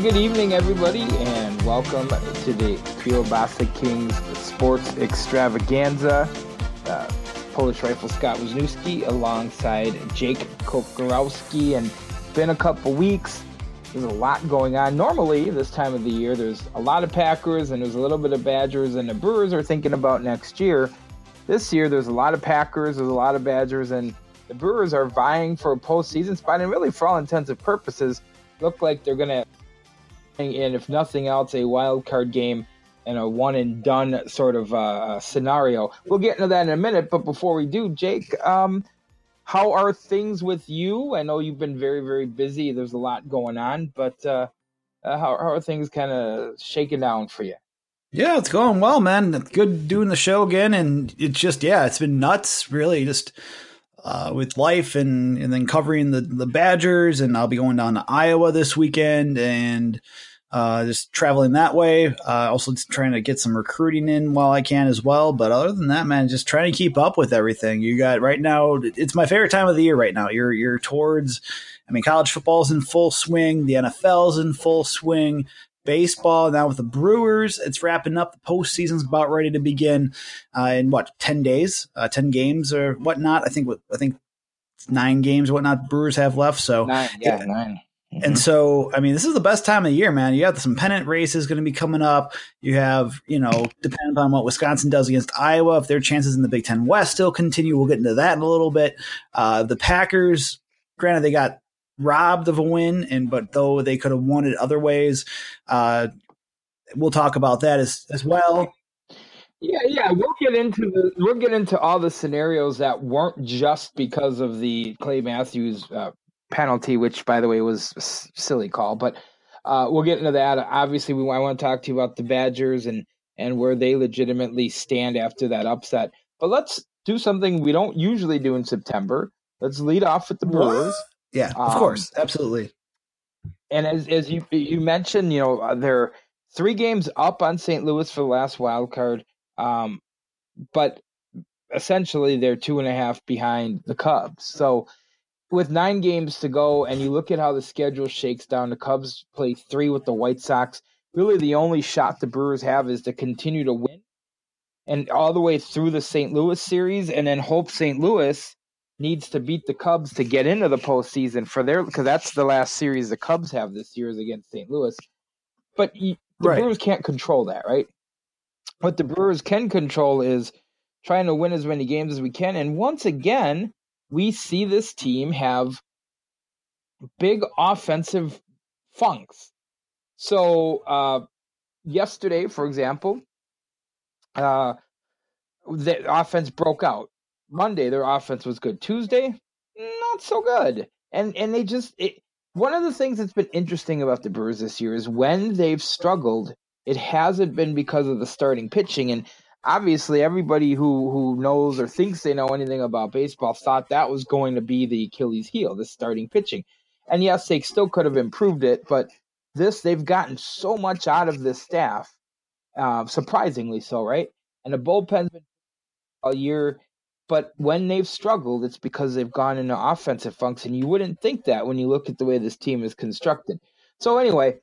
Good evening, everybody, and welcome to the Kielbasa Kings Sports Extravaganza. Uh, Polish Rifle Scott Wisniewski alongside Jake Kokorowski, and been a couple weeks. There's a lot going on. Normally, this time of the year, there's a lot of Packers and there's a little bit of Badgers, and the Brewers are thinking about next year. This year, there's a lot of Packers, there's a lot of Badgers, and the Brewers are vying for a postseason spot, and really, for all intents and purposes, look like they're going to and if nothing else, a wild card game and a one and done sort of uh, scenario. We'll get into that in a minute, but before we do, Jake, um, how are things with you? I know you've been very, very busy. There's a lot going on, but uh, uh, how, how are things kind of shaking down for you? Yeah, it's going well, man. It's good doing the show again, and it's just yeah, it's been nuts, really. Just uh, with life and and then covering the the Badgers, and I'll be going down to Iowa this weekend, and uh, just traveling that way. Uh, also trying to get some recruiting in while I can as well. But other than that, man, just trying to keep up with everything. You got right now. It's my favorite time of the year right now. You're you're towards. I mean, college football's in full swing. The NFL's in full swing. Baseball now with the Brewers, it's wrapping up. The postseason's about ready to begin uh, in what ten days, uh, ten games or whatnot. I think I think nine games whatnot. Brewers have left. So nine, yeah, yeah. nine. Mm-hmm. And so, I mean, this is the best time of the year, man. You have some pennant races going to be coming up. You have, you know, depending on what Wisconsin does against Iowa, if their chances in the Big Ten West still continue, we'll get into that in a little bit. Uh, the Packers, granted, they got robbed of a win, and but though they could have won it other ways, uh, we'll talk about that as as well. Yeah, yeah, we'll get into the we'll get into all the scenarios that weren't just because of the Clay Matthews uh, penalty, which by the way was a silly call, but uh, we'll get into that. Obviously, we I want to talk to you about the Badgers and and where they legitimately stand after that upset. But let's do something we don't usually do in September. Let's lead off with the Brewers. Yeah, of um, course, absolutely. And as as you you mentioned, you know uh, they're three games up on St. Louis for the last wild card, um, but essentially they're two and a half behind the Cubs. So with nine games to go, and you look at how the schedule shakes down, the Cubs play three with the White Sox. Really, the only shot the Brewers have is to continue to win, and all the way through the St. Louis series, and then hope St. Louis needs to beat the Cubs to get into the postseason for their because that's the last series the Cubs have this year is against St. Louis. But the right. Brewers can't control that, right? What the Brewers can control is trying to win as many games as we can, and once again we see this team have big offensive funks. So uh, yesterday, for example, uh, the offense broke out. Monday, their offense was good. Tuesday, not so good. And and they just it, one of the things that's been interesting about the Brewers this year is when they've struggled, it hasn't been because of the starting pitching. And obviously everybody who who knows or thinks they know anything about baseball thought that was going to be the Achilles heel, the starting pitching. And yes, they still could have improved it, but this they've gotten so much out of this staff, uh, surprisingly so, right? And the bullpen's been a year, but when they've struggled, it's because they've gone into offensive function. You wouldn't think that when you look at the way this team is constructed. So anyway,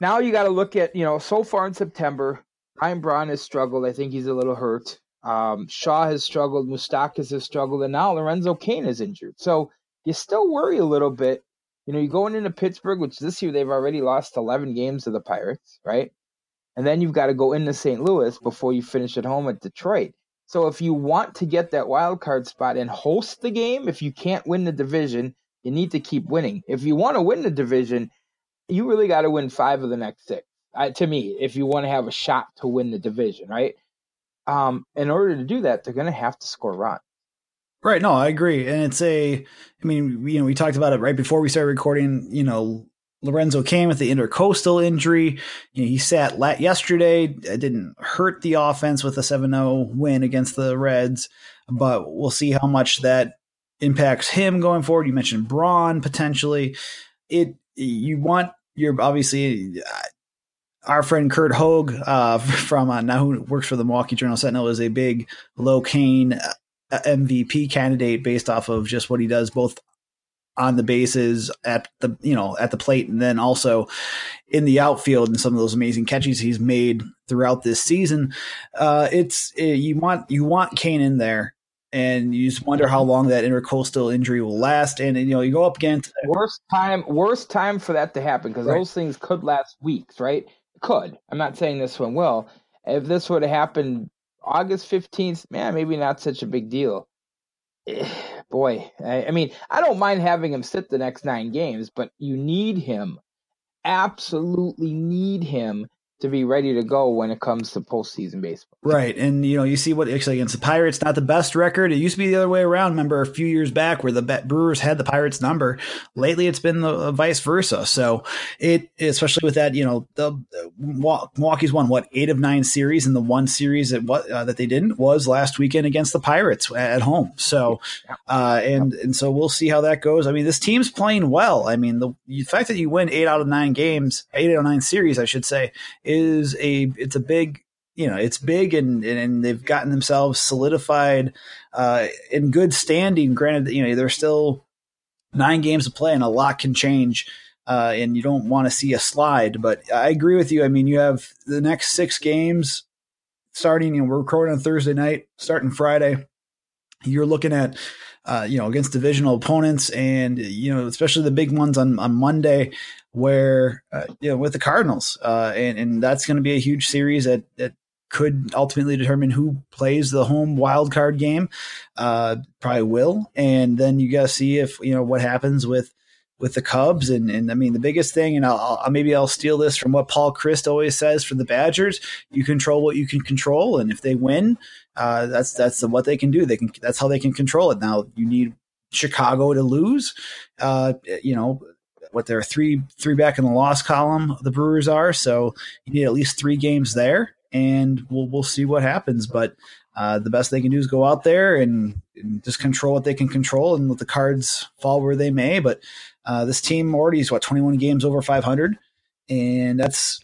now you got to look at you know so far in September, Ryan Braun has struggled. I think he's a little hurt. Um, Shaw has struggled. Mustakas has struggled, and now Lorenzo Cain is injured. So you still worry a little bit. You know, you're going into Pittsburgh, which this year they've already lost 11 games to the Pirates, right? And then you've got to go into St. Louis before you finish at home at Detroit. So if you want to get that wild card spot and host the game, if you can't win the division, you need to keep winning. If you want to win the division, you really got to win five of the next six. Uh, to me, if you want to have a shot to win the division, right? Um, in order to do that, they're going to have to score runs. Right. No, I agree. And it's a, I mean, you know, we talked about it right before we started recording. You know, Lorenzo Cain with the intercostal injury. You know, he sat lat yesterday. It didn't hurt the offense with a 7 0 win against the Reds, but we'll see how much that impacts him going forward. You mentioned Braun potentially. It, you want your, obviously, uh, our friend Curt Hogg uh, from uh, now who works for the Milwaukee Journal Sentinel is a big Lo Cain uh, MVP candidate based off of just what he does both on the bases at the you know at the plate and then also in the outfield and some of those amazing catches he's made throughout this season. Uh, it's it, eh, you want you want Cain in there. And you just wonder how long that intercostal injury will last. And, and you know, you go up against worst time, worst time for that to happen because right. those things could last weeks, right? Could. I'm not saying this one will. If this would have happened August 15th, man, maybe not such a big deal. Boy, I, I, mean, I don't mind having him sit the next nine games, but you need him, absolutely need him to be ready to go when it comes to postseason baseball. Right. And, you know, you see what actually against the Pirates, not the best record. It used to be the other way around. Remember a few years back where the Brewers had the Pirates number. Lately, it's been the uh, vice versa. So it, especially with that, you know, the Milwaukee's won what eight of nine series, and the one series that what uh, that they didn't was last weekend against the Pirates at home. So, uh, and and so we'll see how that goes. I mean, this team's playing well. I mean, the, the fact that you win eight out of nine games, eight out of nine series, I should say, is a it's a big you know it's big and and they've gotten themselves solidified uh, in good standing. Granted, you know they're still nine games to play and a lot can change. Uh, and you don't want to see a slide, but I agree with you. I mean, you have the next six games starting. You know, we're recording on Thursday night, starting Friday. You're looking at uh, you know, against divisional opponents and, you know, especially the big ones on, on Monday where, uh, you know, with the Cardinals. Uh, and, and that's going to be a huge series that, that could ultimately determine who plays the home wild card game. Uh, probably will. And then you got to see if, you know, what happens with, with the Cubs. And, and I mean, the biggest thing, and I'll, I'll, maybe I'll steal this from what Paul Chryst always says for the Badgers: you control what you can control, and if they win, uh, that's that's what they can do. They can that's how they can control it. Now you need Chicago to lose. Uh, you know what? There are three three back in the loss column. The Brewers are so you need at least three games there, and we'll we'll see what happens. But uh, the best they can do is go out there and, and, just control what they can control and let the cards fall where they may. But uh, this team already is what 21 games over 500, and that's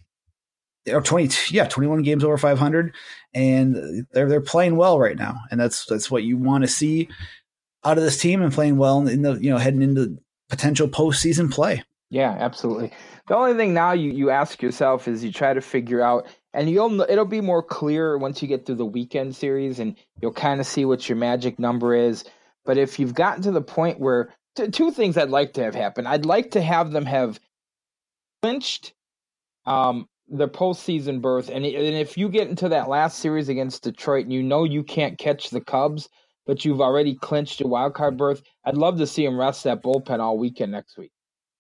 or 20 yeah 21 games over 500 and they're they're playing well right now. And that's that's what you want to see out of this team and playing well in the you know heading into potential postseason play. Yeah absolutely. The only thing now you you ask yourself is you try to figure out and you'll it'll be more clear once you get through the weekend series and you'll kind of see what your magic number is but if you've gotten to the point where t- two things i'd like to have happen i'd like to have them have clinched um, their postseason berth, and and if you get into that last series against Detroit, and you know you can't catch the Cubs, but you've already clinched a wild card berth, I'd love to see them rest that bullpen all weekend next week.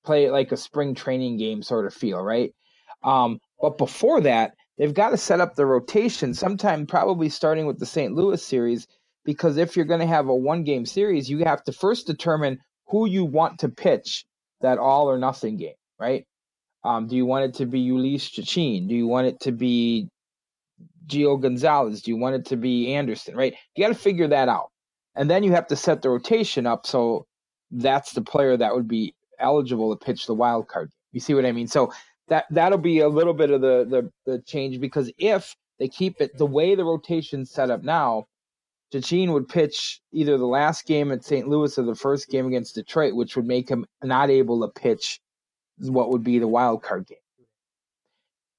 Play it like a spring training game sort of feel, right? Um, but before that, they've got to set up the rotation sometime, probably starting with the St. Louis series, because if you're going to have a one game series, you have to first determine who you want to pitch that all or nothing game, right? Um, do you want it to be Jhoulys Chacin? Do you want it to be Gio Gonzalez? Do you want it to be Anderson? Right? You got to figure that out, and then you have to set the rotation up so that's the player that would be eligible to pitch the wild card. You see what I mean? So that that'll be a little bit of the the, the change because if they keep it the way the rotation's set up now, Chacin would pitch either the last game at St. Louis or the first game against Detroit, which would make him not able to pitch what would be the wild card game.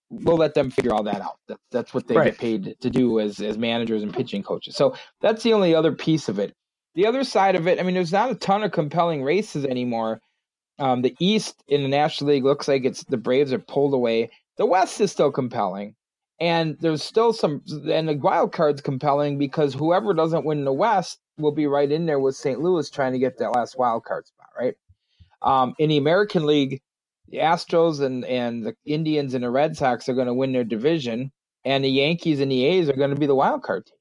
We'll let them figure all that out. That, that's what they right. get paid to do as as managers and pitching coaches. So that's the only other piece of it. The other side of it, I mean, there's not a ton of compelling races anymore. Um, the East in the National League looks like it's the Braves are pulled away. The West is still compelling, And there's still some, and the wild card's compelling because whoever doesn't win the West will be right in there with St. Louis trying to get that last wild card spot, right? Um, in the American League, the Astros and, and the Indians and the Red Sox are going to win their division, and the Yankees and the A's are going to be the wild card team.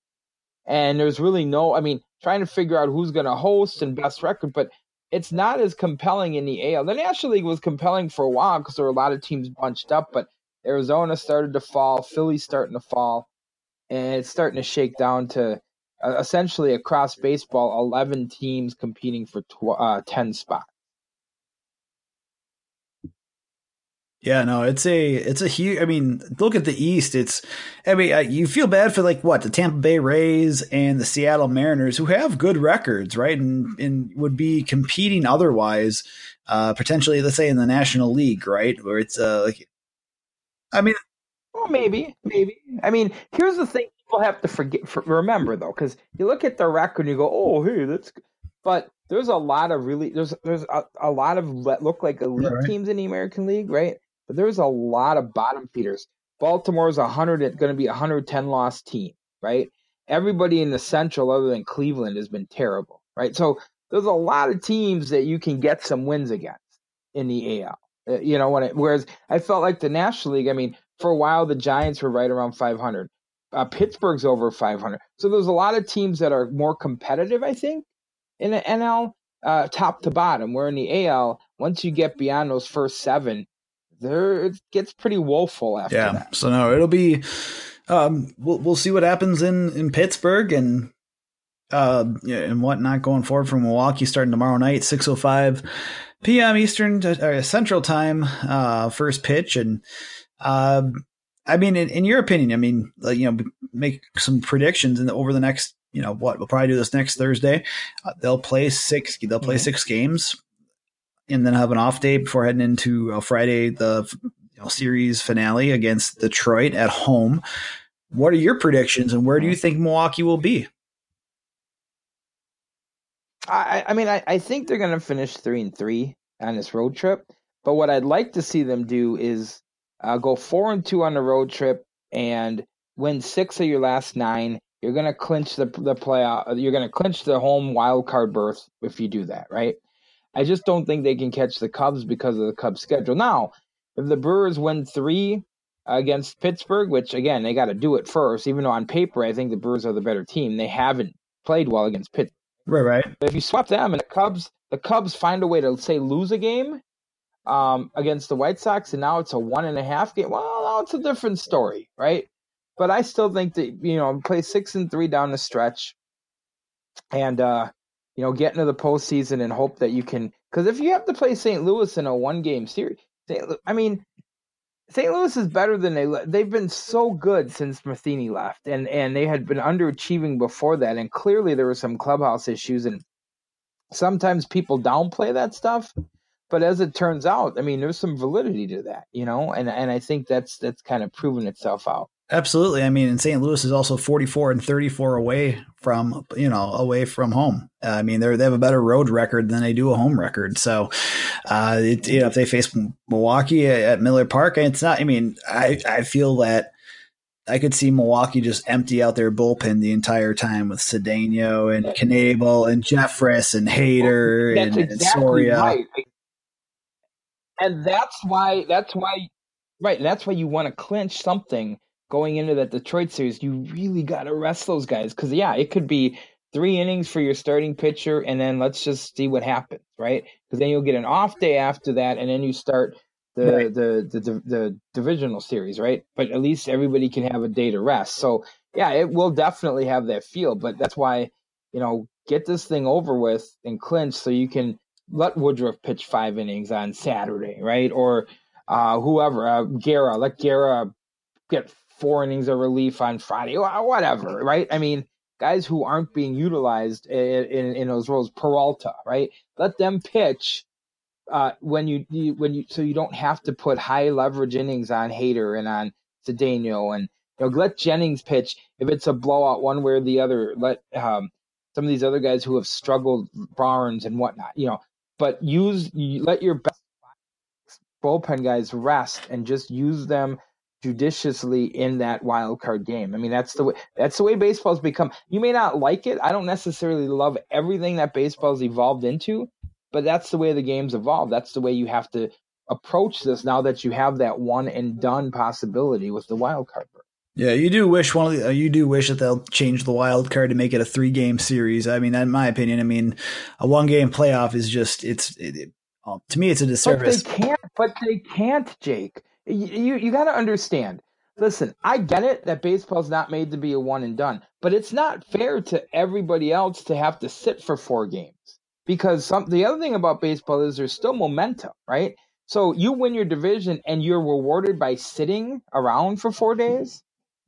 And there's really no, I mean, trying to figure out who's going to host and best record, but it's not as compelling in the AL. The National League was compelling for a while because there were a lot of teams bunched up, but Arizona started to fall, Philly's starting to fall, and it's starting to shake down to uh, essentially across baseball, 11 teams competing for tw- uh, 10 spots. Yeah, no, it's a it's a huge. I mean, look at the East. It's, I mean, uh, you feel bad for like what the Tampa Bay Rays and the Seattle Mariners, who have good records, right, and and would be competing otherwise, uh, potentially, let's say in the National League, right, where it's uh, like, I mean, well, maybe, maybe. I mean, here's the thing: people have to forget, for, remember though, because you look at the record and you go, oh, hey, that's, but there's a lot of really there's there's a, a lot of look like elite right. teams in the American League, right? But there's a lot of bottom feeders. Baltimore's a hundred going to be a hundred ten loss team, right? Everybody in the Central, other than Cleveland, has been terrible, right? So there's a lot of teams that you can get some wins against in the AL. Uh, you know, when it, whereas I felt like the National League. I mean, for a while the Giants were right around 500. Uh, Pittsburgh's over 500. So there's a lot of teams that are more competitive, I think, in the NL, uh, top to bottom. Where in the AL, once you get beyond those first seven, there it gets pretty woeful after yeah, that. So no, it'll be um, we'll we'll see what happens in in Pittsburgh and uh and whatnot going forward from Milwaukee starting tomorrow night, six oh five p.m. Eastern uh, Central Time, uh, first pitch and. Uh, I mean, in, in, your opinion, I mean, you know, make some predictions in the, over the next, you know, what we'll probably do this next Thursday. Uh, they'll play six. They'll play mm-hmm. six games and then have an off day before heading into uh, Friday, the you know, series finale against Detroit at home. What are your predictions, and where do you think Milwaukee will be? I, I mean, I, I think they're going to finish three and three on this road trip. But what I'd like to see them do is uh, go four and two on the road trip and win six of your last nine. You're going to clinch the the playoff. You're going to clinch the home wild card berth if you do that, right? I just don't think they can catch the Cubs because of the Cubs schedule. Now, if the Brewers win three against Pittsburgh, which again they got to do it first, even though on paper I think the Brewers are the better team, they haven't played well against Pittsburgh. Right, right. But if you swap them and the Cubs, the Cubs find a way to say lose a game um, against the White Sox, and now it's a one and a half game. Well, now it's a different story, right? But I still think that you know play six and three down the stretch, and uh, you know, get into the postseason and hope that you can. Because if you have to play St. Louis in a one game series, I mean, St. Louis is better than they. They've been so good since Matheny left, and and they had been underachieving before that. And clearly there were some clubhouse issues, and sometimes people downplay that stuff. But as it turns out, I mean, there's some validity to that, you know, and and I think that's that's kind of proven itself out. Absolutely. I mean, and St. Louis is also 44 and 34 away from, you know, away from home. Uh, I mean, they they have a better road record than they do a home record. So, uh, it, you know, if they face Milwaukee at Miller Park, it's not, I mean, I, I feel that I could see Milwaukee just empty out their bullpen the entire time with Cedeno and Knebel and Jeffress and Hader well, and, exactly and Soria. Right. And that's why, that's why, right. And that's why you want to clinch something going into that Detroit series, you really got to rest those guys because yeah, it could be three innings for your starting pitcher, and then let's just see what happens, right? Because then you'll get an off day after that, and then you start the, right. the, the the the divisional series, right? But at least everybody can have a day to rest. So yeah, it will definitely have that feel. But that's why you know get this thing over with and clinch so you can let Woodruff pitch five innings on Saturday, right? Or uh, whoever, uh, Guerra, let Guerra get four innings of relief on Friday, whatever, right? I mean, guys who aren't being utilized in, in, in those roles, Peralta, right? Let them pitch uh, when you, you, when you so you don't have to put high leverage innings on Hader and on Cedeno and you know let Jennings pitch if it's a blowout one way or the other. Let um, some of these other guys who have struggled, Barnes and whatnot, you know, but use let your best bullpen guys rest and just use them judiciously in that wild card game. I mean, that's the way that's the way baseball's become. You may not like it. I don't necessarily love everything that baseball's evolved into, but that's the way the game's evolved. That's the way you have to approach this now that you have that one and done possibility with the wild card. Yeah, you do wish one of the, uh, you do wish that they'll change the wild card to make it a three game series. I mean, in my opinion, I mean, a one game playoff is just it's it, it, um, to me it's a disservice. But they can't. But they can't, Jake. You you, got to understand. Listen, I get it that baseball's not made to be a one and done, but it's not fair to everybody else to have to sit for four games because some the other thing about baseball is there's still momentum, right? So you win your division and you're rewarded by sitting around for four days.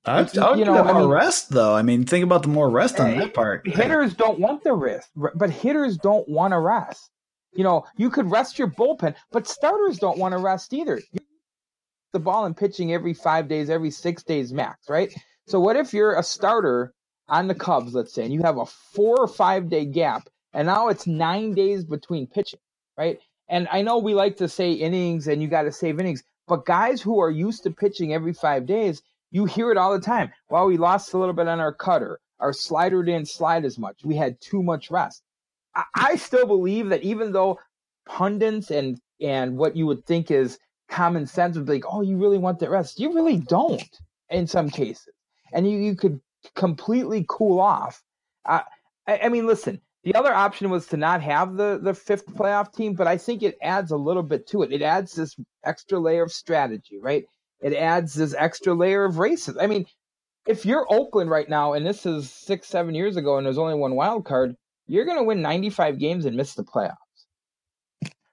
I'd, I would you know, more I mean, rest though. I mean, think about the more rest on that part. Hitters don't want the rest, but hitters don't want to rest. You know, you could rest your bullpen, but starters don't want to rest either. The ball and pitching every five days, every six days max, right? So what if you're a starter on the Cubs, let's say, and you have a four or five day gap, and now it's nine days between pitching, right? And I know we like to say innings and you got to save innings, but guys who are used to pitching every five days, you hear it all the time. Well, we lost a little bit on our cutter. Our slider didn't slide as much. We had too much rest. I, I still believe that even though pundits and and what you would think is common sense would be like, oh, you really want that rest. You really don't in some cases. And you, you could completely cool off. Uh, I, I mean, listen, the other option was to not have the, the fifth playoff team, but I think it adds a little bit to it. It adds this extra layer of strategy, right? It adds this extra layer of races. I mean, if you're Oakland right now, and this is six, seven years ago, and there's only one wild card, you're going to win 95 games and miss the playoffs.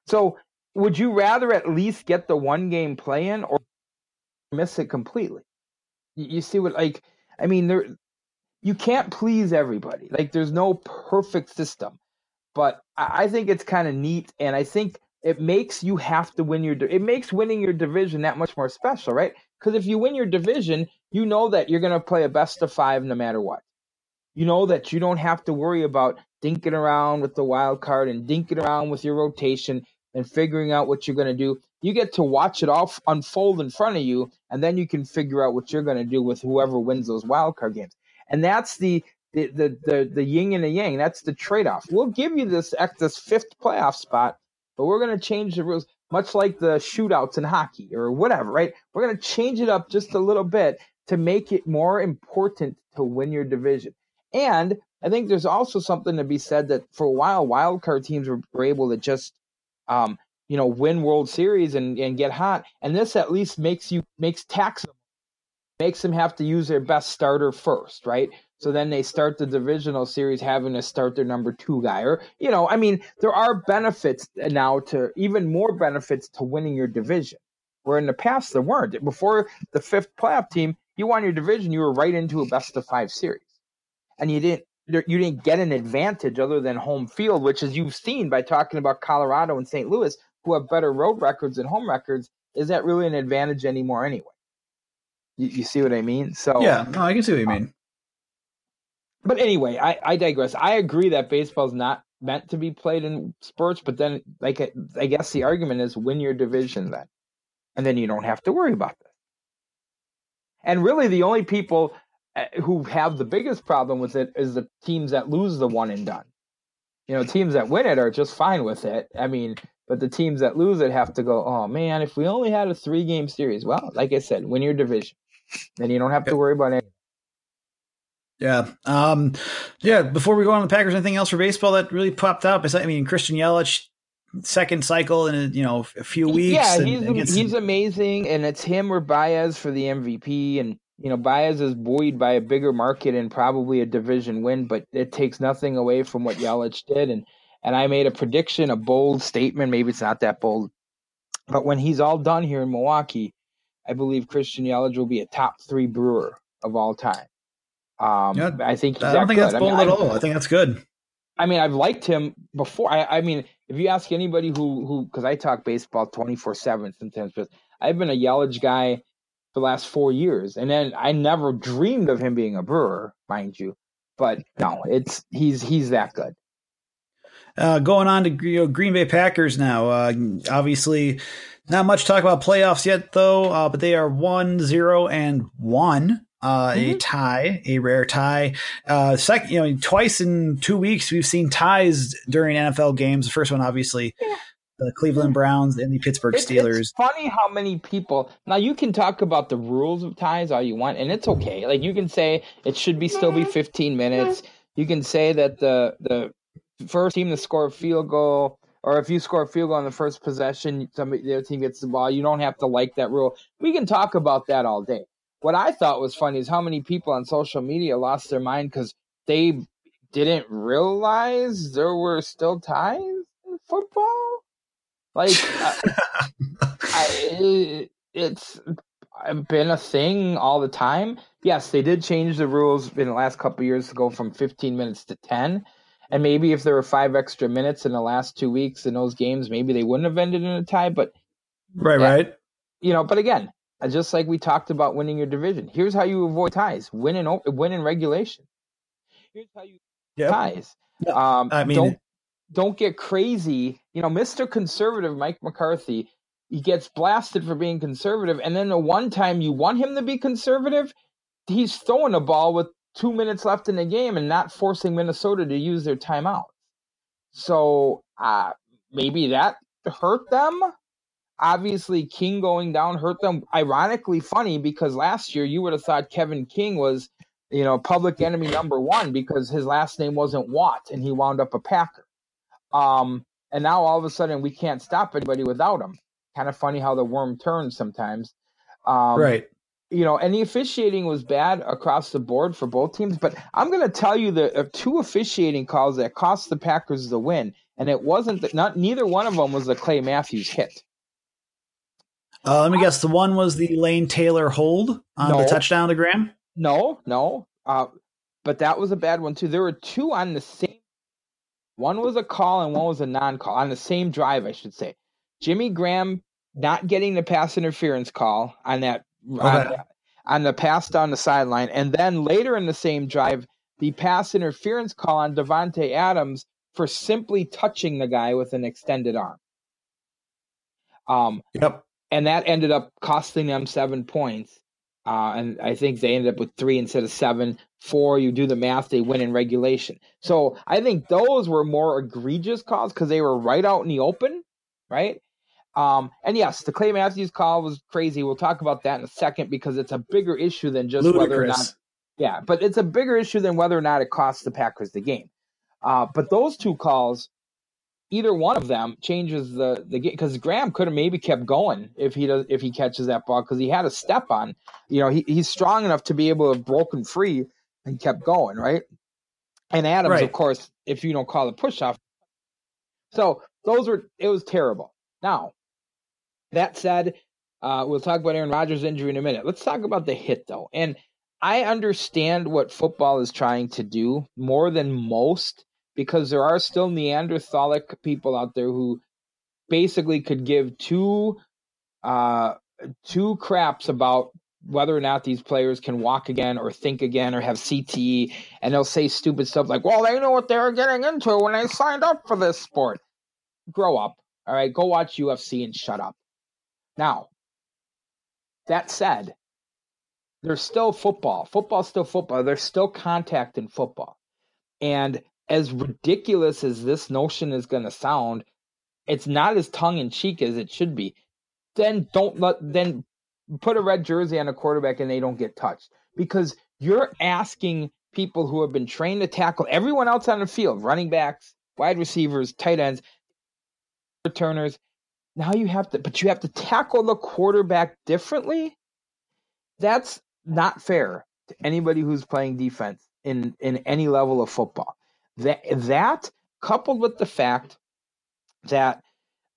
So, would you rather at least get the one game play in or miss it completely? You, see what, like, I mean, there, you can't please everybody. Like, there's no perfect system, but I, I think it's kind of neat, and I think it makes you have to win your it makes winning your division that much more special right because if you win your division you know that you're going to play a best of five no matter what you know that you don't have to worry about dinking around with the wild card and dinking around with your rotation and figuring out what you're going to do you get to watch it all unfold in front of you and then you can figure out what you're going to do with whoever wins those wild card games and that's the the the the, the yin and the yang that's the trade-off we'll give you this this fifth playoff spot but we're going to change the rules, much like the shootouts in hockey or whatever, right? We're going to change it up just a little bit to make it more important to win your division. And I think there's also something to be said that for a while, wild card teams were, were able to just, um, you know, win World Series and, and get hot. And this at least makes you makes tax makes them have to use their best starter first, right? So then they start the divisional series having to start their number two guy. Or, you know, I mean, there are benefits now to even more benefits to winning your division. Where in the past there weren't. Before the fifth playoff team, you won your division, you were right into a best of five series. And you didn't you didn't get an advantage other than home field, which as you've seen by talking about Colorado and St. Louis, who have better road records and home records, is that really an advantage anymore anyway? You, you see what I mean? So yeah, no, I can see what you um, mean but anyway, I, I digress. I agree that baseball's not meant to be played in sports, but then like I guess the argument is win your division then, and then you don't have to worry about this. And really, the only people who have the biggest problem with it is the teams that lose the one and done. You know, teams that win it are just fine with it. I mean, but the teams that lose it have to go, oh man, if we only had a three game series, well, like I said, win your division. Then you don't have to worry about anything. Yeah. Um, yeah. Before we go on the Packers, anything else for baseball that really popped up? I mean, Christian Yelich, second cycle in a, you know a few weeks. Yeah, he's he's amazing, and it's him or Baez for the MVP. And you know, Baez is buoyed by a bigger market and probably a division win, but it takes nothing away from what Yelich did. And and I made a prediction, a bold statement. Maybe it's not that bold, but when he's all done here in Milwaukee, I believe Christian Yelich will be a top three brewer of all time. Um, yeah, I think I don't think good. that's bold I mean, at all. I think that's good. I mean, I've liked him before. I, I mean, if you ask anybody who who because I talk baseball twenty four seven sometimes, but I've been a Yelich guy the last four years, and then I never dreamed of him being a Brewer, mind you. But no, it's he's he's that good. Uh, going on to you know, Green Bay Packers now. Uh, obviously, Not much talk about playoffs yet, though, uh, but they are 1 0 and 1. Uh, mm-hmm. A tie, a rare tie. Uh, second, you know, twice in two weeks we've seen ties during NFL games. The first one, obviously, yeah. The Cleveland Browns and the Pittsburgh Steelers. It's funny how many people. Now you can talk about the rules of ties all you want, and it's okay. Like you can say it should be still be 15 minutes. You can say that the the first team to score a field goal or if you score a field goal on the first possession, somebody the other team gets the ball. You don't have to like that rule. We can talk about that all day. What I thought was funny is how many people on social media lost their mind because they didn't realize there were still ties in football. Like, I, it's been a thing all the time. Yes, they did change the rules in the last couple years to go from 15 minutes to 10. And maybe if there were five extra minutes in the last two weeks in those games, maybe they wouldn't have ended in a tie. But right, yeah, right. You know, but again, just like we talked about winning your division, here's how you avoid ties: win in win in regulation. Here's how you yep. ties. Um, I mean, don't don't get crazy. You know, Mister Conservative Mike McCarthy, he gets blasted for being conservative, and then the one time you want him to be conservative, he's throwing a ball with two minutes left in the game and not forcing Minnesota to use their timeout. So uh, maybe that hurt them. Obviously, King going down hurt them. Ironically, funny because last year you would have thought Kevin King was, you know, public enemy number one because his last name wasn't Watt and he wound up a Packer. Um, and now all of a sudden we can't stop anybody without him. Kind of funny how the worm turns sometimes. Um, right you know, and the officiating was bad across the board for both teams. But I'm going to tell you the uh, two officiating calls that cost the Packers the win, and it wasn't the, not neither one of them was the Clay Matthews hit. Uh, let me guess. The one was the Lane Taylor hold on no, the touchdown to Graham. No, no. Uh, but that was a bad one too. There were two on the same. One was a call and one was a non-call on the same drive, I should say. Jimmy Graham not getting the pass interference call on that okay. on, on the pass down the sideline. And then later in the same drive, the pass interference call on Davante Adams for simply touching the guy with an extended arm. Um, yep. And that ended up costing them seven points. Uh, and I think they ended up with three instead of seven. Four, you do the math, they win in regulation. So I think those were more egregious calls because they were right out in the open, right? Um, and yes, the Clay Matthews call was crazy. We'll talk about that in a second because it's a bigger issue than just Ludicrous. whether or not. Yeah, but it's a bigger issue than whether or not it costs the Packers the game. Uh, but those two calls, either one of them changes the the game because Graham could have maybe kept going if he does if he catches that ball because he had a step on. You know, he, he's strong enough to be able to have broken free and kept going, right? And Adams, right. of course, if you don't call it push off. So those were it was terrible. Now that said, uh, we'll talk about Aaron Rodgers' injury in a minute. Let's talk about the hit, though. And I understand what football is trying to do more than most because there are still Neanderthalic people out there who basically could give two uh, two craps about whether or not these players can walk again or think again or have CTE, and they'll say stupid stuff like, "Well, they know what they were getting into when they signed up for this sport." Grow up, all right. Go watch UFC and shut up. Now, that said, there's still football. Football's still football. There's still contact in football. And as ridiculous as this notion is going to sound, it's not as tongue in cheek as it should be. Then don't let then put a red jersey on a quarterback and they don't get touched because you're asking people who have been trained to tackle everyone else on the field, running backs, wide receivers, tight ends, returners, now you have to, but you have to tackle the quarterback differently. That's not fair to anybody who's playing defense in in any level of football. That that coupled with the fact that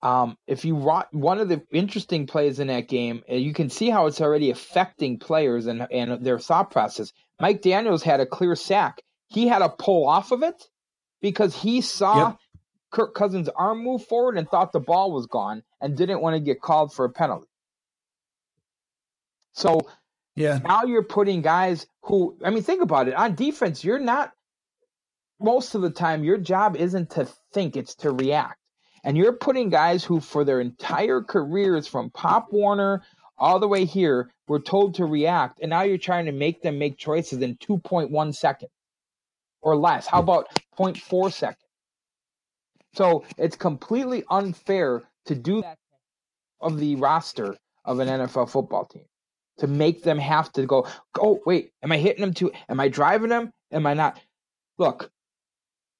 um, if you one of the interesting plays in that game, uh, you can see how it's already affecting players and and their thought process. Mike Daniels had a clear sack. He had to pull off of it because he saw yep. Kirk Cousins' arm move forward and thought the ball was gone and didn't want to get called for a penalty. So yeah, now you're putting guys who I mean, think about it. On defense, you're not most of the time your job isn't to think, it's to react. And you're putting guys who, for their entire careers, from Pop Warner all the way here, were told to react. And now you're trying to make them make choices in 2.1 seconds or less. How hmm. about 0.4 seconds? So it's completely unfair to do that of the roster of an NFL football team to make them have to go, oh, wait, am I hitting them too? Am I driving them? Am I not? Look,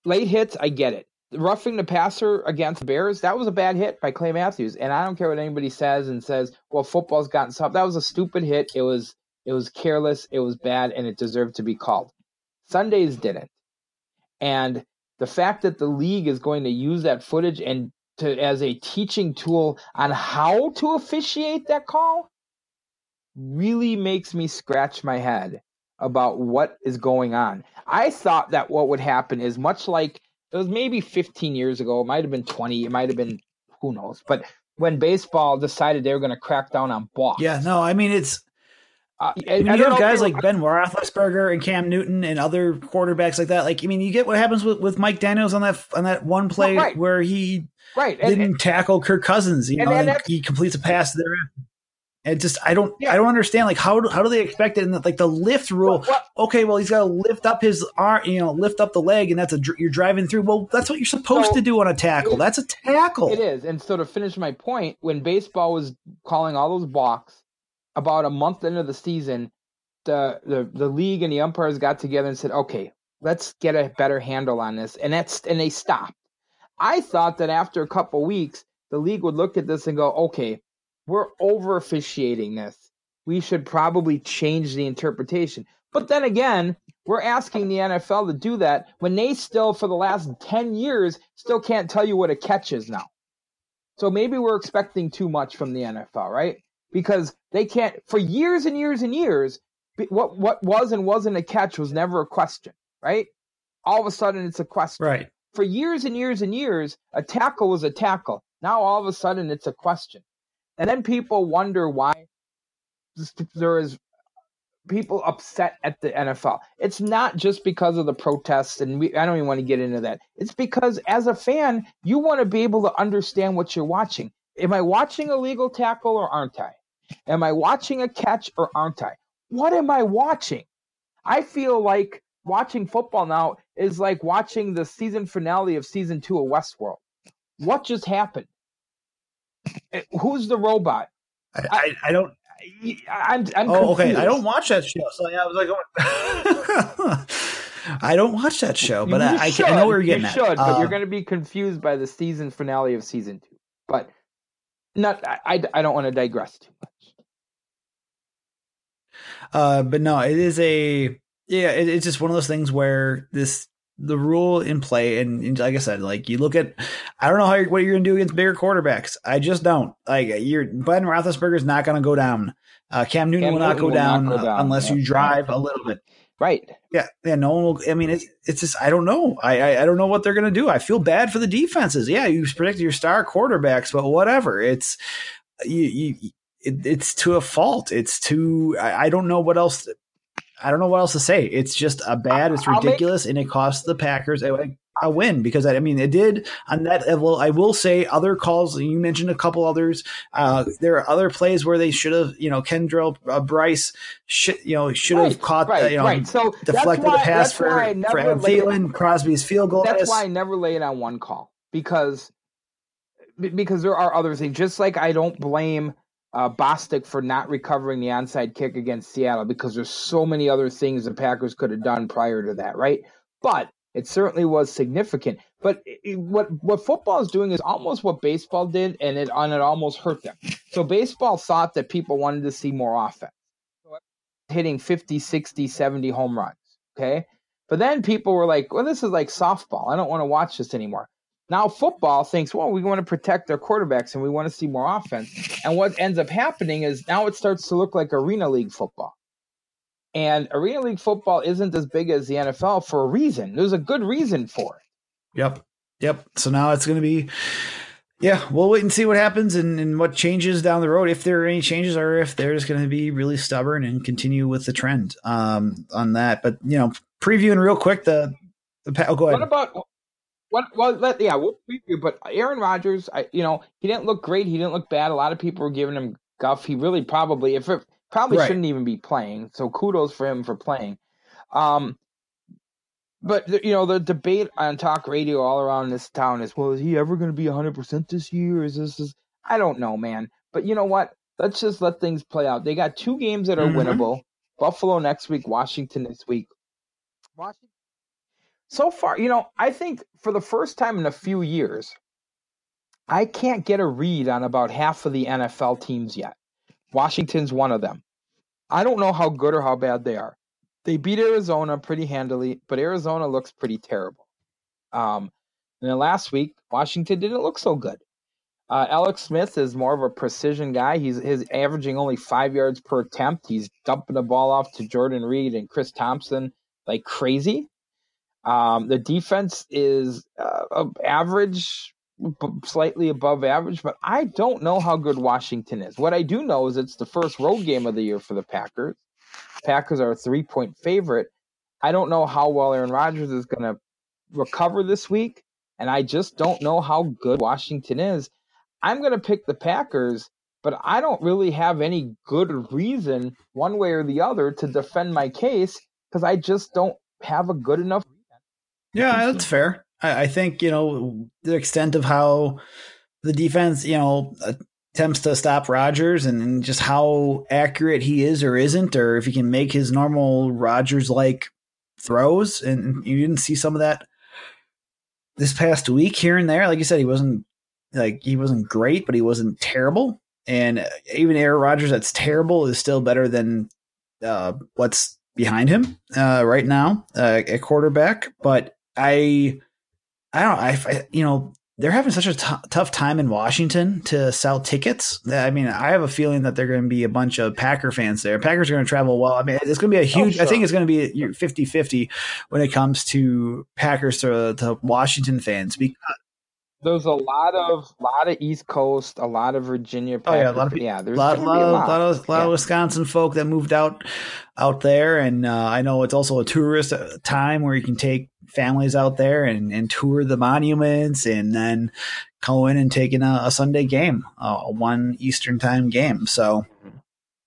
late hits, I get it. Roughing the passer against the Bears, that was a bad hit by Clay Matthews. And I don't care what anybody says and says, well, football's gotten soft. That was a stupid hit. It was it was careless, it was bad, and it deserved to be called. Sundays didn't. And the fact that the league is going to use that footage and to as a teaching tool on how to officiate that call really makes me scratch my head about what is going on. I thought that what would happen is much like it was maybe 15 years ago, it might have been 20, it might have been who knows, but when baseball decided they were going to crack down on balks. Yeah, no, I mean it's uh, I, you have guys like Ben Roethlisberger and Cam Newton and other quarterbacks like that. Like, I mean, you get what happens with, with Mike Daniels on that on that one play right. where he right didn't and, tackle Kirk Cousins. You know, and, and he completes a pass there. And just I don't yeah. I don't understand like how do, how do they expect it? And the, like the lift rule. Okay, well he's got to lift up his arm, you know, lift up the leg, and that's a you're driving through. Well, that's what you're supposed so to do on a tackle. That's a tackle. It is. And so to finish my point, when baseball was calling all those balks about a month into the season, the, the the league and the umpires got together and said, "Okay, let's get a better handle on this," and that's and they stopped. I thought that after a couple weeks, the league would look at this and go, "Okay, we're over officiating this. We should probably change the interpretation." But then again, we're asking the NFL to do that when they still, for the last ten years, still can't tell you what a catch is now. So maybe we're expecting too much from the NFL, right? because they can't for years and years and years what what was and wasn't a catch was never a question right all of a sudden it's a question right for years and years and years a tackle was a tackle now all of a sudden it's a question and then people wonder why there is people upset at the NFL. It's not just because of the protests, and we, I don't even want to get into that. It's because as a fan, you want to be able to understand what you're watching. Am I watching a legal tackle or aren't I? Am I watching a catch or aren't I? What am I watching? I feel like watching football now is like watching the season finale of season two of Westworld. What just happened? Eh, who's the robot? I, I, I don't. I'm, I'm oh, okay. I don't watch that show, so yeah, I was like, oh. I don't watch that show, but I, I, I, know where you're getting you at. should, but you're um, going to be confused by the season finale of season two. But not, I, I don't want to digress too much. Uh, but no, it is a yeah. It, it's just one of those things where this the rule in play, and, and like I said, like you look at, I don't know how you're, what you're gonna do against bigger quarterbacks. I just don't. Like you're Ben Roethlisberger's not gonna go down. Uh, Cam Newton Cam will, not, go will down, not go down unless yeah. you drive a little bit. Right. Yeah. Yeah. No one will. I mean, it's it's just I don't know. I I, I don't know what they're gonna do. I feel bad for the defenses. Yeah, you predicted your star quarterbacks, but whatever. It's you you it, it's to a fault. It's to I, I, don't know what else. I don't know what else to say. It's just a bad. It's ridiculous, make, and it costs the Packers a, a, win because I mean it did on that level. I will say other calls. You mentioned a couple others. Uh, there are other plays where they should have. You know, Kentrell uh, Brice should you know should have right, caught. Right, you know, right. So deflected why, the pass for for Adam Thielen, Crosby's field goal. That's why I never lay it on one call because because there are other things. Just like I don't blame uh, Bostick for not recovering the onside kick against Seattle because there's so many other things the Packers could have done prior to that, right? But it certainly was significant. But it, what what football is doing is almost what baseball did, and it and it almost hurt them. So baseball thought that people wanted to see more offense, hitting 50, 60, 70 home runs. Okay. But then people were like, well, this is like softball. I don't want to watch this anymore. Now football thinks, well, we want to protect our quarterbacks and we want to see more offense. And what ends up happening is now it starts to look like arena league football. And arena league football isn't as big as the NFL for a reason. There's a good reason for it. Yep. Yep. So now it's going to be, yeah, we'll wait and see what happens and, and what changes down the road, if there are any changes or if they're just going to be really stubborn and continue with the trend um, on that. But, you know, previewing real quick the, the, oh, go ahead. What about what? Well, let, yeah, we'll preview. But Aaron Rodgers, I, you know, he didn't look great. He didn't look bad. A lot of people were giving him guff. He really probably, if it, probably right. shouldn't even be playing. So kudos for him for playing. Um, but the, you know the debate on talk radio all around this town is, well, is he ever going to be 100 percent this year? Is this is I don't know, man. But you know what? Let's just let things play out. They got two games that are mm-hmm. winnable. Buffalo next week, Washington this week. Washington. So far, you know, I think for the first time in a few years, I can't get a read on about half of the NFL teams yet. Washington's one of them. I don't know how good or how bad they are. They beat Arizona pretty handily, but Arizona looks pretty terrible. Um, and then last week, Washington didn't look so good. Uh, Alex Smith is more of a precision guy. He's his averaging only five yards per attempt. He's dumping the ball off to Jordan Reed and Chris Thompson like crazy. Um, the defense is uh, average, slightly above average, but I don't know how good Washington is. What I do know is it's the first road game of the year for the Packers. Packers are a three point favorite. I don't know how well Aaron Rodgers is going to recover this week, and I just don't know how good Washington is. I'm going to pick the Packers, but I don't really have any good reason, one way or the other, to defend my case because I just don't have a good enough. Yeah, that's fair. I, I think, you know, the extent of how the defense, you know, attempts to stop Rodgers and, just how accurate he is or isn't, or if he can make his normal Rodgers like throws. And you didn't see some of that this past week here and there. Like you said, he wasn't like he wasn't great, but he wasn't terrible. And even Aaron Rodgers, that's terrible, is still better than uh, what's behind him uh, right now uh, at quarterback. But I, I don't, I, I you know, they're having such a t- tough time in Washington to sell tickets. I mean, I have a feeling that they're going to be a bunch of Packer fans there. Packers are going to travel well. I mean, it's going to be a oh, huge, oh, sure. I think it's going to be 50 50 when it comes to Packers to, to Washington fans because there's a lot of lot of East Coast, a lot of Virginia. Packers. Oh yeah, a lot of yeah. There's lot, lot, a lot, lot of lot yeah. of Wisconsin folk that moved out out there, and uh, I know it's also a tourist uh, time where you can take families out there and, and tour the monuments, and then go in and take in a, a Sunday game, uh, a one Eastern time game. So.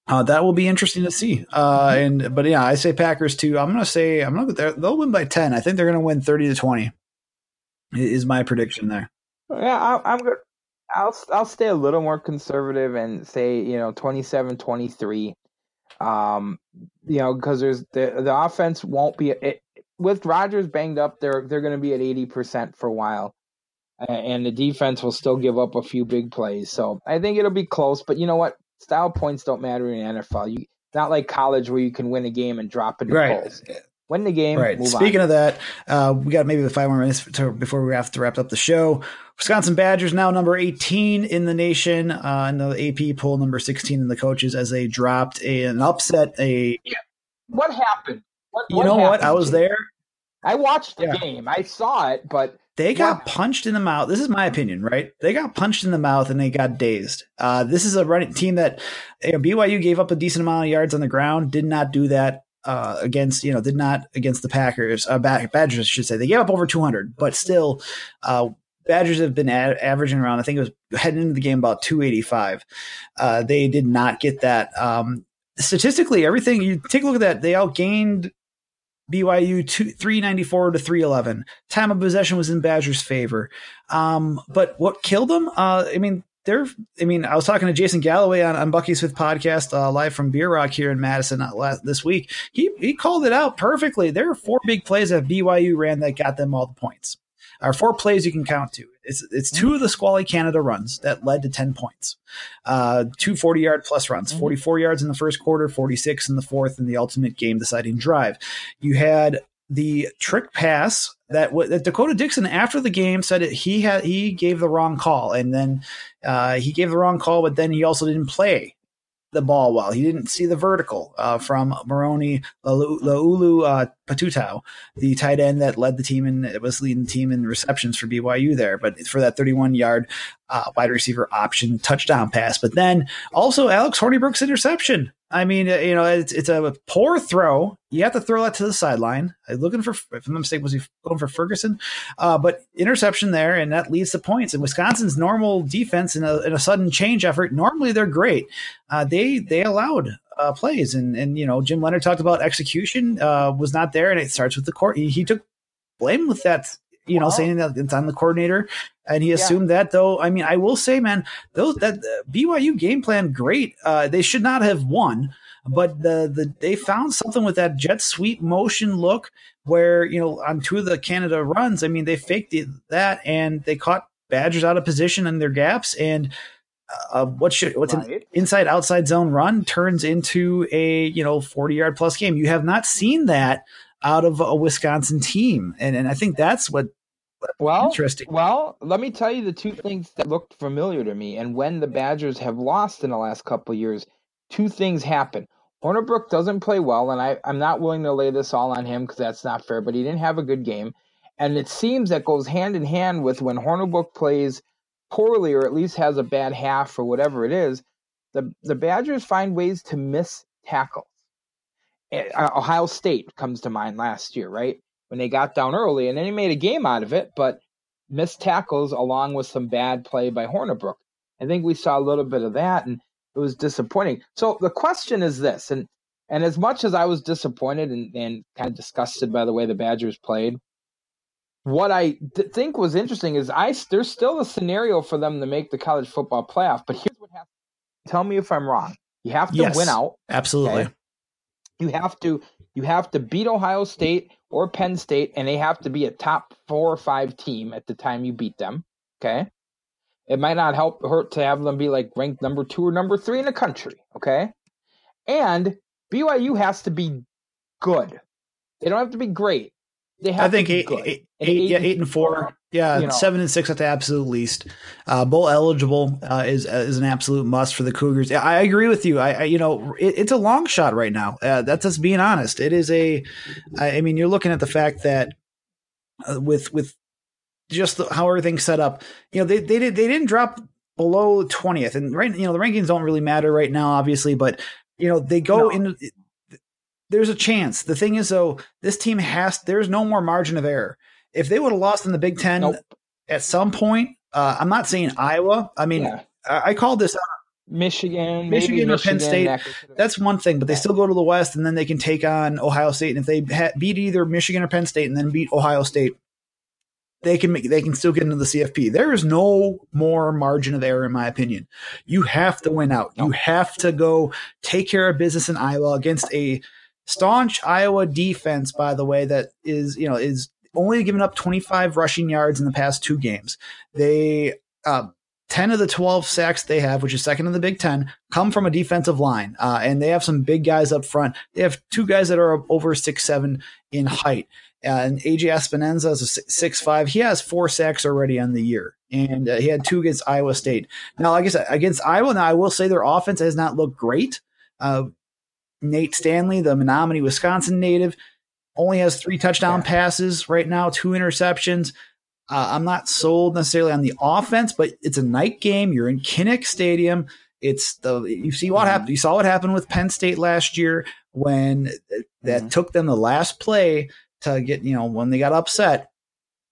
Uh, that will be interesting to see. Uh, mm-hmm. and but yeah, I say Packers too. I'm gonna say I'm gonna they'll win by ten. I think they're gonna win thirty to twenty. Is my prediction there. Yeah, I, I'm good. I'll I'll stay a little more conservative and say you know 27-23. Um, you know because there's the the offense won't be it, with Rodgers banged up. They're they're going to be at eighty percent for a while, and the defense will still give up a few big plays. So I think it'll be close. But you know what? Style points don't matter in NFL. You not like college where you can win a game and drop it in right. polls win the game. Right. Speaking on. of that, uh, we got maybe five more minutes to, before we have to wrap up the show. Wisconsin Badgers now number 18 in the nation, uh, in the AP poll, number 16 in the coaches as they dropped a, an upset. A yeah. what happened? What, you what know happened what? I was there. I watched the yeah. game. I saw it, but they got yeah. punched in the mouth. This is my opinion, right? They got punched in the mouth and they got dazed. Uh, this is a running team that you know, BYU gave up a decent amount of yards on the ground. Did not do that uh, against you know did not against the Packers uh, Badgers I should say they gave up over 200 but still uh, Badgers have been ad- averaging around I think it was heading into the game about 285 uh, they did not get that um, statistically everything you take a look at that they outgained BYU two, 394 to 311 time of possession was in Badgers favor um, but what killed them uh, I mean they're, I mean, I was talking to Jason Galloway on, on Bucky's Fifth podcast uh, live from Beer Rock here in Madison uh, last, this week. He he called it out perfectly. There are four big plays that BYU ran that got them all the points. Are four plays you can count to. It's it's two of the Squally Canada runs that led to ten points. Uh, two 40 yard plus runs, mm-hmm. 44 yards in the first quarter, 46 in the fourth, and the ultimate game deciding drive. You had the trick pass that, that D'Cota Dixon after the game said it, he had he gave the wrong call and then uh, he gave the wrong call, but then he also didn't play the ball well. He didn't see the vertical uh, from Moroni Laulu uh, Pututau, the tight end that led the team and was leading the team in receptions for BYU there. But for that 31 yard uh, wide receiver option touchdown pass, but then also Alex Hornibrook's interception I mean, uh, you know, it's it's a poor throw. You have to throw that to the sideline. Looking for, if I'm not mistaken, was he going for Ferguson? Uh, but interception there, and that leads to points. And Wisconsin's normal defense in a, in a sudden change effort, normally they're great. Uh, they they allowed uh, plays, and and you know, Jim Leonhard talked about execution uh, was not there, and it starts with the court. He, he took blame with that you know, wow. saying that it's on the coordinator, and he assumed yeah. that. Though, I mean, I will say, man, those that uh, BYU game plan great. Uh, they should not have won, but the the they found something with that jet sweep motion look where you know on two of the Canada runs. I mean, they faked the, that and they caught Badgers out of position in their gaps and. Uh, what should what's right. an inside outside zone run turns into a you know 40 yard plus game. You have not seen that out of a Wisconsin team. And and I think that's what well, interesting. Well, let me tell you the two things that looked familiar to me. And when the Badgers have lost in the last couple years, two things happen. Hornibrook doesn't play well, and I, I'm not willing to lay this all on him because that's not fair, but he didn't have a good game. And it seems that goes hand in hand with when Hornibrook plays poorly or at least has a bad half or whatever it is, the, the Badgers find ways to miss tackles. Eh, Ohio State comes to mind last year, right? When they got down early, and then he made a game out of it, but missed tackles along with some bad play by Hornibrook. I think we saw a little bit of that, and it was disappointing. So the question is this, and and as much as I was disappointed and, and kind of disgusted by the way the Badgers played, what I th- think was interesting is I there's still a scenario for them to make the college football playoff. But here's what happens. Tell me if I'm wrong. You have to yes, win out. Absolutely. Okay? You have to you have to beat Ohio State or Penn State, and they have to be a top four or five team at the time you beat them. Okay. It might not help hurt to have them be like ranked number two or number three in the country. Okay. And BYU has to be good. They don't have to be great. They have I think eight, eight, eight, eight, yeah, eight and four. Yeah, you know. seven and six at the absolute least. Uh, bowl eligible uh, is uh, is an absolute must for the Cougars. I agree with you. I, I you know it, it's a long shot right now. Uh, that's us being honest. It is a. I mean, you're looking at the fact that uh, with with just the, how everything's set up, you know, they they did they didn't drop below twentieth, and right, you know, the rankings don't really matter right now, obviously, but you know they go no. into there's a chance. The thing is, though, this team has there's no more margin of error. If they would have lost in the Big Ten nope. at some point, uh, I'm not saying Iowa. I mean, yeah. I, I, called this Michigan, Michigan or Penn State. That that's one thing, but they still go to the West, and then they can take on Ohio State. And if they ha- beat either Michigan or Penn State, and then beat Ohio State, they can make they can still get into the CFP. There is no more margin of error, in my opinion. You have to win out. You have to go take care of business in Iowa against a staunch Iowa defense, by the way, that is, you know, is only given up 25 rushing yards in the past two games. They, uh, 10 of the 12 sacks they have, which is second in the Big Ten, come from a defensive line. Uh, and they have some big guys up front. They have two guys that are over six seven in height. Uh, and AJ Epenesa is a six five. He has four sacks already on the year, and uh, he had two against Iowa State. Now, like I said, against Iowa, now I will say their offense has not looked great. Uh, Nate Stanley, the Menominee, Wisconsin native, only has three touchdown yeah. passes right now, two interceptions. Uh, I'm not sold necessarily on the offense, but it's a night game. You're in Kinnick Stadium. It's the you see what mm-hmm. happened. You saw what happened with Penn State last year when that mm-hmm. took them the last play to get you know when they got upset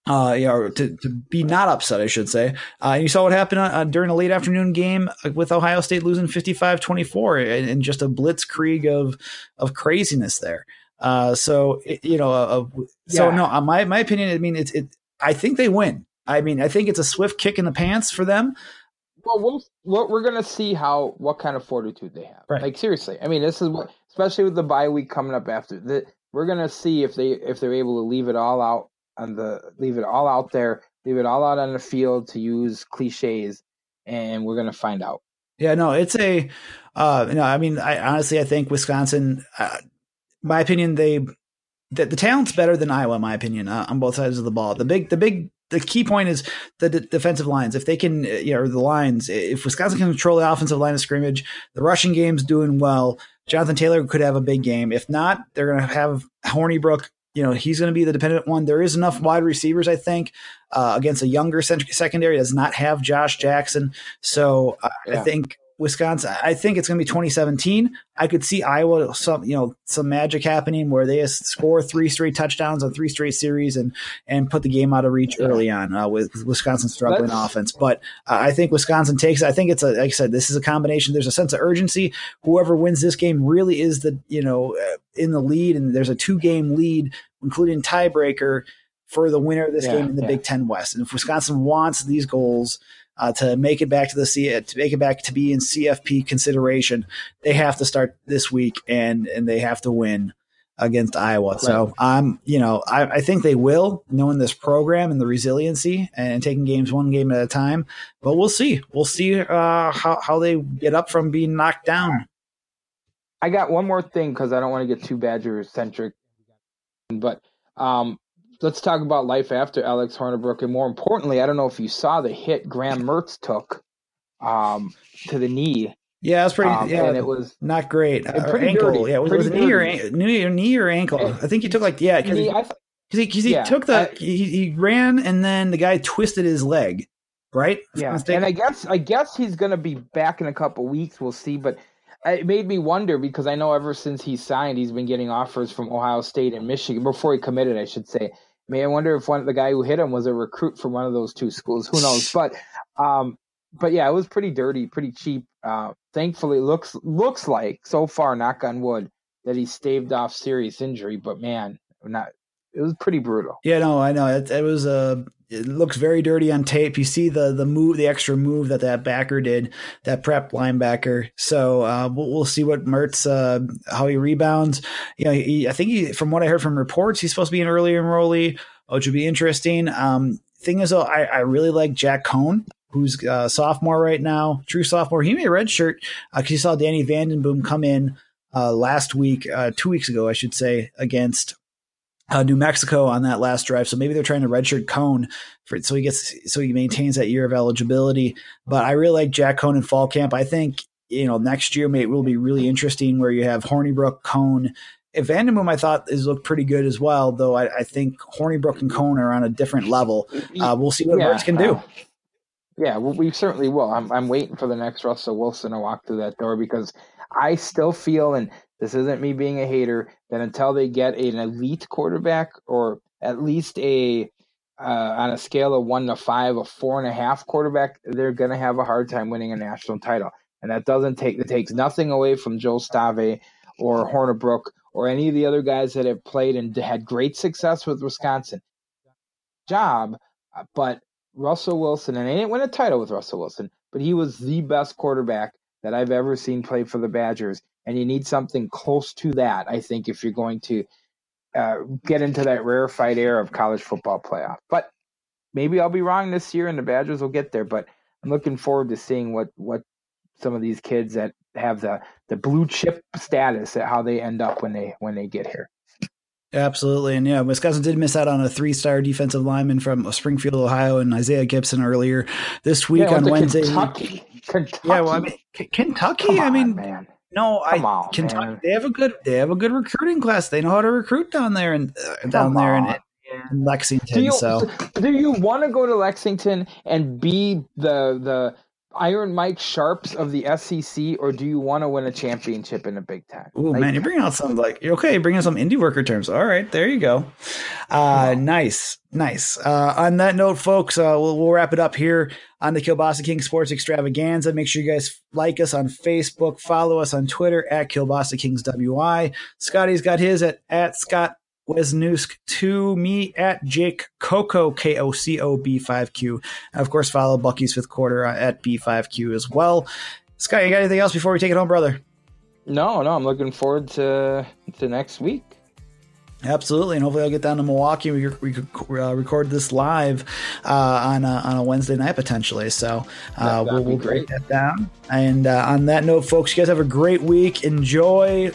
uh, you know, to, to be not upset, I should say. Uh, you saw what happened uh, during a late afternoon game with Ohio State losing 55 24 and just a blitzkrieg of, of craziness there. Uh, so, it, you know, uh, so yeah. no, uh, my, my opinion, I mean, it's, it, I think they win. I mean, I think it's a swift kick in the pants for them. Well, we'll we're going to see how, what kind of fortitude they have. Right. Like, seriously. I mean, this is what, especially with the bye week coming up after the, we're going to see if they, if they're able to leave it all out on the leave it all out there, leave it all out on the field to use cliches, and we're gonna find out. Yeah, no, it's a, uh, no, I mean, I honestly, I think Wisconsin, uh, my opinion, they, the, the talent's better than Iowa, in my opinion, uh, on both sides of the ball. The big, the big, the key point is the d- defensive lines. If they can, uh, you know, the lines, if Wisconsin can control the offensive line of scrimmage, the rushing game's doing well. Jonathan Taylor could have a big game. If not, they're going to have Hornibrook you know, he's going to be the dependent one. There is enough wide receivers, I think, uh, against a younger secondary does not have Josh Jackson. So uh, yeah. I think Wisconsin. I think it's going to be 2017. I could see Iowa some you know some magic happening where they score three straight touchdowns on three straight series and and put the game out of reach early on uh, with Wisconsin struggling That's, offense. But uh, I think Wisconsin takes. I think it's a like I said, this is a combination. There's a sense of urgency. Whoever wins this game really is the you know uh, in the lead, and there's a two game lead, including tiebreaker for the winner of this yeah, game in the yeah. Big Ten West. And if Wisconsin wants these goals uh, to make it back to the C, to make it back to be in CFP consideration, they have to start this week and and they have to win against Iowa. Right. So I'm, you know, I, I, think they will, knowing this program and the resiliency and taking games one game at a time. But we'll see. We'll see uh, how how they get up from being knocked down. I got one more thing because I don't want to get too Badger centric, but um, let's talk about life after Alex Hornibrook, and more importantly, I don't know if you saw the hit Graham Mertz took um, to the knee. Yeah, was pretty. Um, yeah, and it was not great. Pretty ankle. Dirty, yeah, it was, it was knee or knee, knee or ankle. I think he took like yeah because he, cause he, cause he yeah, took the I, he, he ran and then the guy twisted his leg, right? Yeah, and I guess I guess he's gonna be back in a couple weeks. We'll see, but it made me wonder because I know ever since he signed, he's been getting offers from Ohio State and Michigan before he committed, I should say. I I wonder if one the guy who hit him was a recruit from one of those two schools. Who knows? But, um, but yeah, it was pretty dirty, pretty cheap. Uh, thankfully, looks looks like so far, knock on wood, that he staved off serious injury. But man, not it was pretty brutal. Yeah, no, I know it, it was a. Uh, it looks very dirty on tape. You see the the move, the extra move that that backer did, that prep linebacker. So uh, we'll, we'll, see what Mertz uh, how he rebounds. You know, he, I think he, from what I heard from reports, he's supposed to be an early enrollee, which would be interesting. Um, thing is, though, I, I really like Jack Coan who's a uh, sophomore right now, true sophomore. He made a red shirt because uh, you saw Danny Vandenboom come in uh, last week, uh, two weeks ago, I should say, against uh, New Mexico on that last drive. So maybe they're trying to redshirt Coan for so he gets so he maintains that year of eligibility. But I really like Jack Coan in fall camp. I think you know next year may will be really interesting where you have Hornibrook, Coan. If Vandenboom, I thought is looked pretty good as well, though I, I think Hornibrook and Coan are on a different level. Uh, we'll see what yeah, can do. yeah, well, we certainly will. I'm I'm waiting for the next Russell Wilson to walk through that door because I still feel, and this isn't me being a hater, that until they get an elite quarterback or at least a uh, on a scale of one to five, a four and a half quarterback, they're going to have a hard time winning a national title. And that doesn't take it takes nothing away from Joel Stave or Hornibrook or any of the other guys that have played and had great success with Wisconsin. Job, uh, but Russell Wilson, and they didn't win a title with Russell Wilson, but he was the best quarterback that I've ever seen play for the Badgers and you need something close to that. I think if you're going to uh, get into that rarefied air of college football playoff, but maybe I'll be wrong this year, and the Badgers will get there. But I'm looking forward to seeing what what some of these kids that have the the blue chip status at how they end up when they when they get here. Absolutely. And yeah, Wisconsin did miss out on a three star defensive lineman from Springfield, Ohio, and Isaiah Gibson earlier this week yeah, on Wednesday. Kentucky. Kentucky. Yeah, well, I mean, Kentucky. On, I mean, man. No, Come I on, Kentucky. Man. They have a good. They have a good recruiting class. They know how to recruit down there and uh, down there in, in, Lexington. Do you, so, do you want to go to Lexington and be the the Iron Mike Sharps of the SEC, or do you want to win a championship in the Big Ten? Oh like, man, you're bringing out some like okay, you're bringing some indie worker terms. All right, there you go. Uh, nice, nice. Uh, on that note, folks, uh, we'll, we'll wrap it up here on the Kielbasa King Sports Extravaganza. Make sure you guys like us on Facebook, follow us on Twitter at Kielbasa Kings WI. Scotty's got his at at Scott Wesnusk to me at Jake Coco, K O C O B 5Q. Of course, follow Bucky's fifth quarter at B5Q as well. Scott, you got anything else before we take it home, brother? No, no, I'm looking forward to to next week. Absolutely, and hopefully I'll get down to Milwaukee. We, we could uh, record this live uh, on a, on a Wednesday night potentially. So uh, we'll, we'll break that down. And uh, on that note, folks, you guys have a great week. Enjoy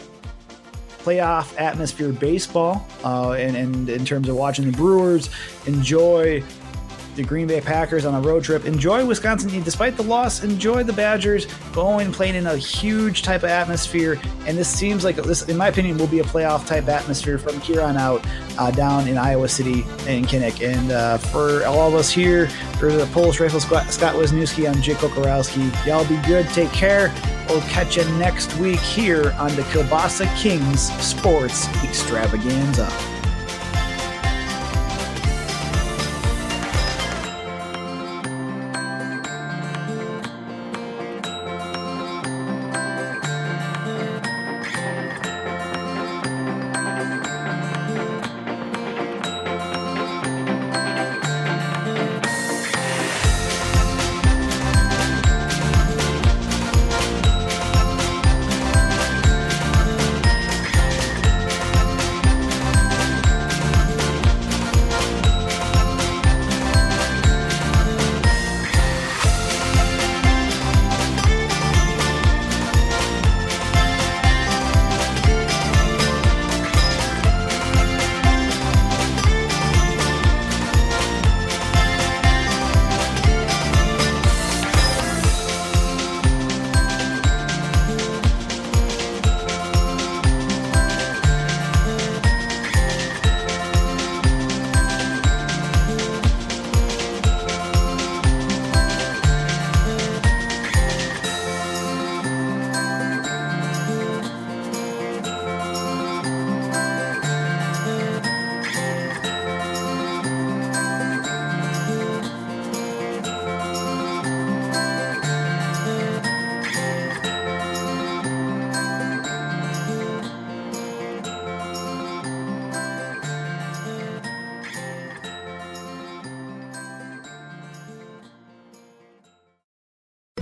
playoff atmosphere baseball, uh, and, and in terms of watching the Brewers, enjoy the Green Bay Packers on a road trip. Enjoy Wisconsin. Despite the loss, enjoy the Badgers going playing in a huge type of atmosphere. And this seems like this, in my opinion, will be a playoff type atmosphere from here on out uh, down in Iowa City and Kinnick. And uh, for all of us here, for the Polish Rifle Scott, Scott Wisniewski, I'm Jake Kokorowski. Y'all be good. Take care. We'll catch you next week here on the Kielbasa Kings Sports Extravaganza.